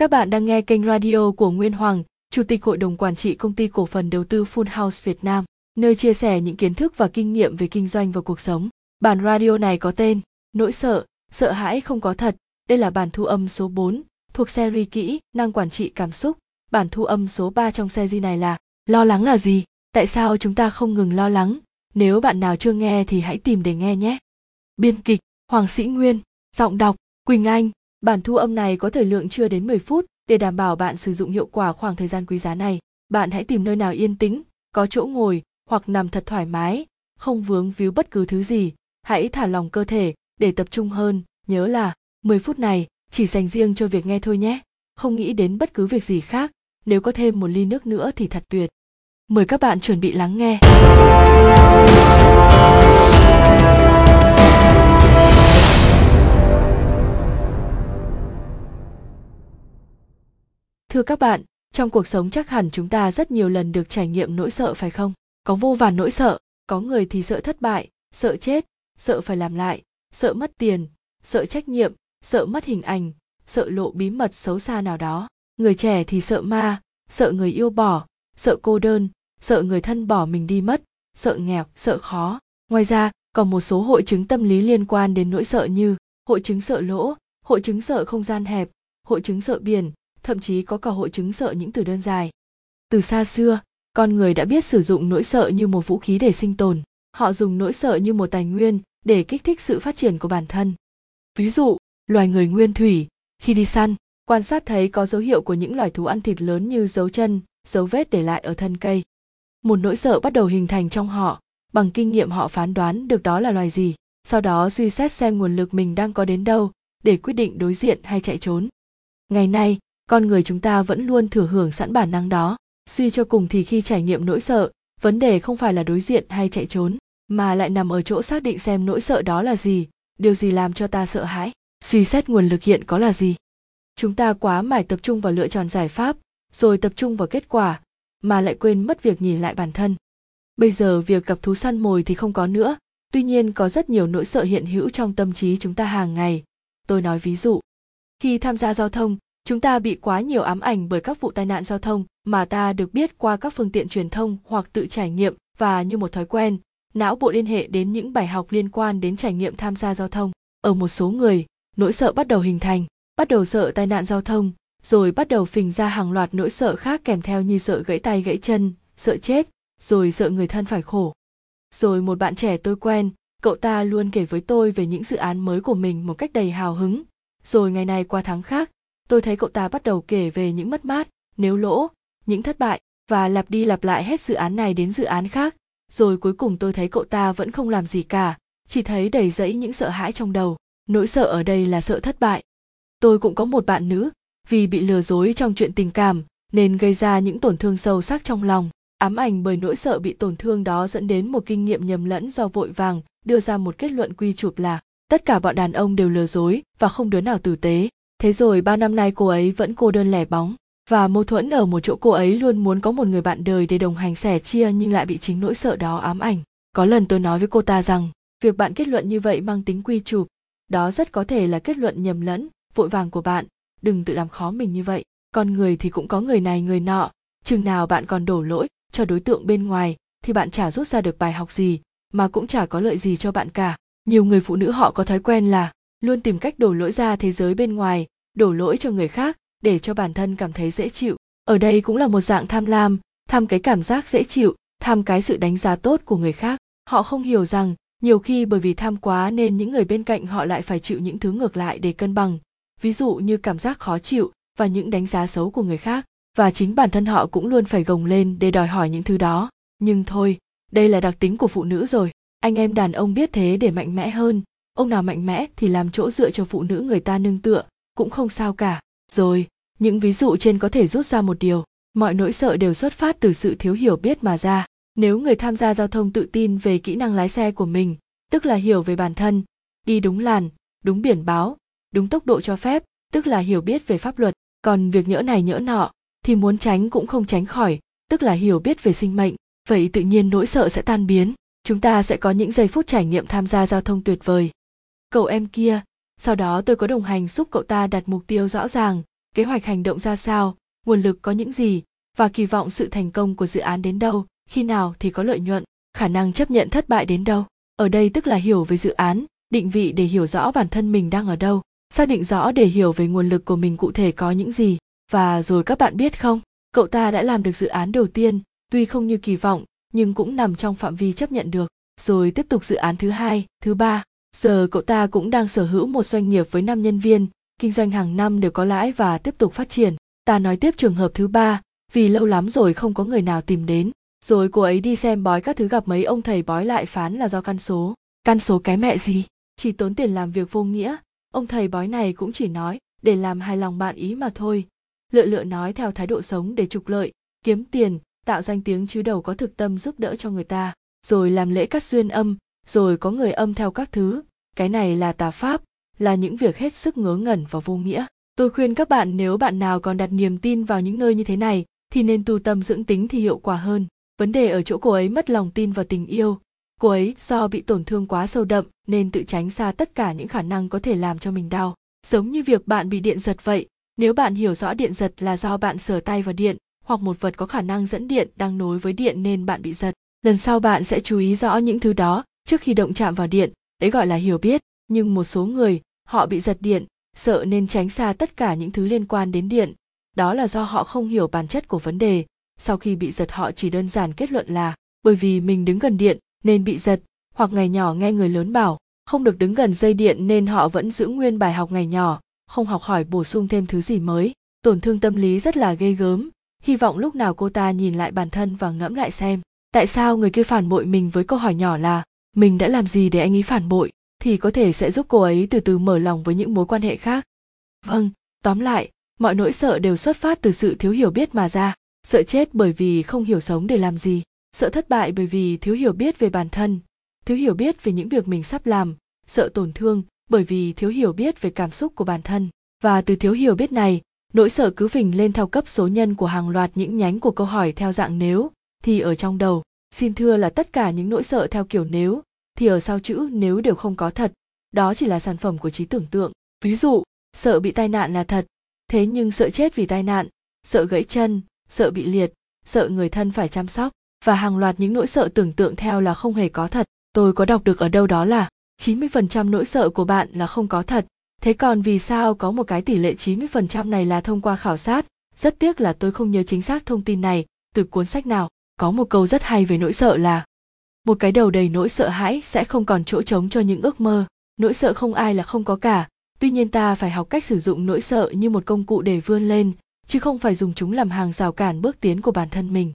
Các bạn đang nghe kênh radio của Nguyên Hoàng, Chủ tịch Hội đồng Quản trị Công ty Cổ phần Đầu tư Full House Việt Nam, nơi chia sẻ những kiến thức và kinh nghiệm về kinh doanh và cuộc sống. Bản radio này có tên Nỗi sợ, sợ hãi không có thật. Đây là bản thu âm số 4, thuộc series kỹ, năng quản trị cảm xúc. Bản thu âm số 3 trong series này là Lo lắng là gì? Tại sao chúng ta không ngừng lo lắng? Nếu bạn nào chưa nghe thì hãy tìm để nghe nhé. Biên kịch Hoàng Sĩ Nguyên, giọng đọc Quỳnh Anh. Bản thu âm này có thời lượng chưa đến 10 phút để đảm bảo bạn sử dụng hiệu quả khoảng thời gian quý giá này. Bạn hãy tìm nơi nào yên tĩnh, có chỗ ngồi hoặc nằm thật thoải mái, không vướng víu bất cứ thứ gì. Hãy thả lòng cơ thể để tập trung hơn, nhớ là 10 phút này chỉ dành riêng cho việc nghe thôi nhé. Không nghĩ đến bất cứ việc gì khác, nếu có thêm một ly nước nữa thì thật tuyệt. Mời các bạn chuẩn bị lắng nghe. Thưa các bạn, trong cuộc sống chắc hẳn chúng ta rất nhiều lần được trải nghiệm nỗi sợ phải không? Có vô vàn nỗi sợ, có người thì sợ thất bại, sợ chết, sợ phải làm lại, sợ mất tiền, sợ trách nhiệm, sợ mất hình ảnh, sợ lộ bí mật xấu xa nào đó. Người trẻ thì sợ ma, sợ người yêu bỏ, sợ cô đơn, sợ người thân bỏ mình đi mất, sợ nghèo, sợ khó. Ngoài ra, còn một số hội chứng tâm lý liên quan đến nỗi sợ như hội chứng sợ lỗ, hội chứng sợ không gian hẹp, hội chứng sợ biển, thậm chí có cả hội chứng sợ những từ đơn dài. Từ xa xưa, con người đã biết sử dụng nỗi sợ như một vũ khí để sinh tồn. Họ dùng nỗi sợ như một tài nguyên để kích thích sự phát triển của bản thân. Ví dụ, loài người nguyên thủy, khi đi săn, quan sát thấy có dấu hiệu của những loài thú ăn thịt lớn như dấu chân, dấu vết để lại ở thân cây. Một nỗi sợ bắt đầu hình thành trong họ, bằng kinh nghiệm họ phán đoán được đó là loài gì, sau đó suy xét xem nguồn lực mình đang có đến đâu để quyết định đối diện hay chạy trốn. Ngày nay, con người chúng ta vẫn luôn thừa hưởng sẵn bản năng đó. Suy cho cùng thì khi trải nghiệm nỗi sợ, vấn đề không phải là đối diện hay chạy trốn, mà lại nằm ở chỗ xác định xem nỗi sợ đó là gì, điều gì làm cho ta sợ hãi, suy xét nguồn lực hiện có là gì. Chúng ta quá mải tập trung vào lựa chọn giải pháp, rồi tập trung vào kết quả, mà lại quên mất việc nhìn lại bản thân. Bây giờ việc gặp thú săn mồi thì không có nữa, tuy nhiên có rất nhiều nỗi sợ hiện hữu trong tâm trí chúng ta hàng ngày. Tôi nói ví dụ, khi tham gia giao thông chúng ta bị quá nhiều ám ảnh bởi các vụ tai nạn giao thông mà ta được biết qua các phương tiện truyền thông hoặc tự trải nghiệm và như một thói quen. Não bộ liên hệ đến những bài học liên quan đến trải nghiệm tham gia giao thông. Ở một số người, nỗi sợ bắt đầu hình thành, bắt đầu sợ tai nạn giao thông, rồi bắt đầu phình ra hàng loạt nỗi sợ khác kèm theo như sợ gãy tay gãy chân, sợ chết, rồi sợ người thân phải khổ. Rồi một bạn trẻ tôi quen, cậu ta luôn kể với tôi về những dự án mới của mình một cách đầy hào hứng. Rồi ngày này qua tháng khác tôi thấy cậu ta bắt đầu kể về những mất mát, nếu lỗ, những thất bại, và lặp đi lặp lại hết dự án này đến dự án khác. Rồi cuối cùng tôi thấy cậu ta vẫn không làm gì cả, chỉ thấy đầy rẫy những sợ hãi trong đầu. Nỗi sợ ở đây là sợ thất bại. Tôi cũng có một bạn nữ, vì bị lừa dối trong chuyện tình cảm, nên gây ra những tổn thương sâu sắc trong lòng. Ám ảnh bởi nỗi sợ bị tổn thương đó dẫn đến một kinh nghiệm nhầm lẫn do vội vàng đưa ra một kết luận quy chụp là, tất cả bọn đàn ông đều lừa dối và không đứa nào tử tế thế rồi ba năm nay cô ấy vẫn cô đơn lẻ bóng. Và mâu thuẫn ở một chỗ cô ấy luôn muốn có một người bạn đời để đồng hành sẻ chia nhưng lại bị chính nỗi sợ đó ám ảnh. Có lần tôi nói với cô ta rằng, việc bạn kết luận như vậy mang tính quy chụp. Đó rất có thể là kết luận nhầm lẫn, vội vàng của bạn. Đừng tự làm khó mình như vậy. Con người thì cũng có người này, người nọ. Chừng nào bạn còn đổ lỗi cho đối tượng bên ngoài, thì bạn chả rút ra được bài học gì, mà cũng chả có lợi gì cho bạn cả. Nhiều người phụ nữ họ có thói quen là luôn tìm cách đổ lỗi ra thế giới bên ngoài, đổ lỗi cho người khác để cho bản thân cảm thấy dễ chịu. Ở đây cũng là một dạng tham lam, tham cái cảm giác dễ chịu, tham cái sự đánh giá tốt của người khác. Họ không hiểu rằng, nhiều khi bởi vì tham quá nên những người bên cạnh họ lại phải chịu những thứ ngược lại để cân bằng. Ví dụ như cảm giác khó chịu và những đánh giá xấu của người khác. Và chính bản thân họ cũng luôn phải gồng lên để đòi hỏi những thứ đó. Nhưng thôi, đây là đặc tính của phụ nữ rồi. Anh em đàn ông biết thế để mạnh mẽ hơn ông nào mạnh mẽ thì làm chỗ dựa cho phụ nữ người ta nương tựa, cũng không sao cả. Rồi, những ví dụ trên có thể rút ra một điều. Mọi nỗi sợ đều xuất phát từ sự thiếu hiểu biết mà ra. Nếu người tham gia giao thông tự tin về kỹ năng lái xe của mình, tức là hiểu về bản thân, đi đúng làn, đúng biển báo, đúng tốc độ cho phép, tức là hiểu biết về pháp luật, còn việc nhỡ này nhỡ nọ, thì muốn tránh cũng không tránh khỏi, tức là hiểu biết về sinh mệnh. Vậy tự nhiên nỗi sợ sẽ tan biến. Chúng ta sẽ có những giây phút trải nghiệm tham gia giao thông tuyệt vời cậu em kia, sau đó tôi có đồng hành giúp cậu ta đặt mục tiêu rõ ràng, kế hoạch hành động ra sao, nguồn lực có những gì, và kỳ vọng sự thành công của dự án đến đâu, khi nào thì có lợi nhuận, khả năng chấp nhận thất bại đến đâu. Ở đây tức là hiểu về dự án, định vị để hiểu rõ bản thân mình đang ở đâu, xác định rõ để hiểu về nguồn lực của mình cụ thể có những gì. Và rồi các bạn biết không? Cậu ta đã làm được dự án đầu tiên, tuy không như kỳ vọng, nhưng cũng nằm trong phạm vi chấp nhận được. Rồi tiếp tục dự án thứ hai, thứ ba giờ cậu ta cũng đang sở hữu một doanh nghiệp với 5 nhân viên, kinh doanh hàng năm đều có lãi và tiếp tục phát triển. Ta nói tiếp trường hợp thứ ba, vì lâu lắm rồi không có người nào tìm đến, rồi cô ấy đi xem bói các thứ gặp mấy ông thầy bói lại phán là do căn số. Căn số cái mẹ gì? Chỉ tốn tiền làm việc vô nghĩa. Ông thầy bói này cũng chỉ nói, để làm hài lòng bạn ý mà thôi. Lựa lựa nói theo thái độ sống để trục lợi, kiếm tiền, tạo danh tiếng chứ đầu có thực tâm giúp đỡ cho người ta. Rồi làm lễ cắt duyên âm rồi có người âm theo các thứ. Cái này là tà pháp, là những việc hết sức ngớ ngẩn và vô nghĩa. Tôi khuyên các bạn nếu bạn nào còn đặt niềm tin vào những nơi như thế này, thì nên tu tâm dưỡng tính thì hiệu quả hơn. Vấn đề ở chỗ cô ấy mất lòng tin vào tình yêu. Cô ấy do bị tổn thương quá sâu đậm, nên tự tránh xa tất cả những khả năng có thể làm cho mình đau. Giống như việc bạn bị điện giật vậy, nếu bạn hiểu rõ điện giật là do bạn sờ tay vào điện, hoặc một vật có khả năng dẫn điện đang nối với điện nên bạn bị giật. Lần sau bạn sẽ chú ý rõ những thứ đó trước khi động chạm vào điện, đấy gọi là hiểu biết, nhưng một số người, họ bị giật điện, sợ nên tránh xa tất cả những thứ liên quan đến điện. Đó là do họ không hiểu bản chất của vấn đề. Sau khi bị giật, họ chỉ đơn giản kết luận là, bởi vì mình đứng gần điện nên bị giật, hoặc ngày nhỏ nghe người lớn bảo, không được đứng gần dây điện nên họ vẫn giữ nguyên bài học ngày nhỏ, không học hỏi bổ sung thêm thứ gì mới. Tổn thương tâm lý rất là ghê gớm. Hy vọng lúc nào cô ta nhìn lại bản thân và ngẫm lại xem, tại sao người kia phản bội mình với câu hỏi nhỏ là mình đã làm gì để anh ấy phản bội, thì có thể sẽ giúp cô ấy từ từ mở lòng với những mối quan hệ khác. Vâng tóm lại, mọi nỗi sợ đều xuất phát từ sự thiếu hiểu biết mà ra. Sợ chết bởi vì không hiểu sống để làm gì, sợ thất bại bởi vì thiếu hiểu biết về bản thân, thiếu hiểu biết về những việc mình sắp làm, sợ tổn thương bởi vì thiếu hiểu biết về cảm xúc của bản thân. Và từ thiếu hiểu biết này, nỗi sợ cứ phình lên theo cấp số nhân của hàng loạt những nhánh của câu hỏi theo dạng nếu, thì ở trong đầu xin thưa là tất cả những nỗi sợ theo kiểu nếu, thì ở sau chữ nếu đều không có thật. Đó chỉ là sản phẩm của trí tưởng tượng. Ví dụ, sợ bị tai nạn là thật. Thế nhưng sợ chết vì tai nạn, sợ gãy chân, sợ bị liệt, sợ người thân phải chăm sóc, và hàng loạt những nỗi sợ tưởng tượng theo là không hề có thật. Tôi có đọc được ở đâu đó là 90% nỗi sợ của bạn là không có thật. Thế còn vì sao có một cái tỷ lệ 90% này là thông qua khảo sát? Rất tiếc là tôi không nhớ chính xác thông tin này từ cuốn sách nào có một câu rất hay về nỗi sợ là, một cái đầu đầy nỗi sợ hãi sẽ không còn chỗ trống cho những ước mơ. Nỗi sợ không ai là không có cả. Tuy nhiên ta phải học cách sử dụng nỗi sợ như một công cụ để vươn lên, chứ không phải dùng chúng làm hàng rào cản bước tiến của bản thân mình.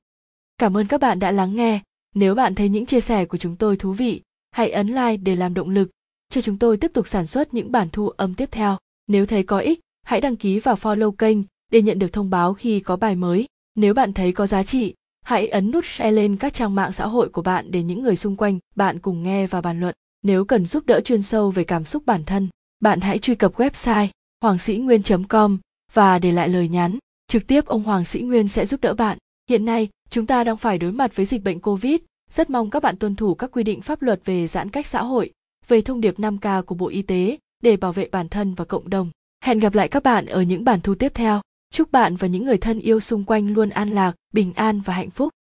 Cảm ơn các bạn đã lắng nghe. Nếu bạn thấy những chia sẻ của chúng tôi thú vị, hãy ấn like để làm động lực cho chúng tôi tiếp tục sản xuất những bản thu âm tiếp theo. Nếu thấy có ích, hãy đăng ký và follow kênh để nhận được thông báo khi có bài mới. Nếu bạn thấy có giá trị hãy ấn nút share lên các trang mạng xã hội của bạn để những người xung quanh, bạn cùng nghe và bàn luận nếu cần giúp đỡ chuyên sâu về cảm xúc bản thân, bạn hãy truy cập website hoàng sĩ nguyên com và để lại lời nhắn trực tiếp, ông hoàng sĩ nguyên sẽ giúp đỡ bạn hiện nay, chúng ta đang phải đối mặt với dịch bệnh covid rất mong các bạn tuân thủ các quy định pháp luật về giãn cách xã hội, về thông điệp 5K của Bộ Y tế để bảo vệ bản thân và cộng đồng. Hẹn gặp lại các bạn ở những bản thu tiếp theo. Chúc bạn và những người thân yêu xung quanh luôn an lạc, bình an và hạnh phúc.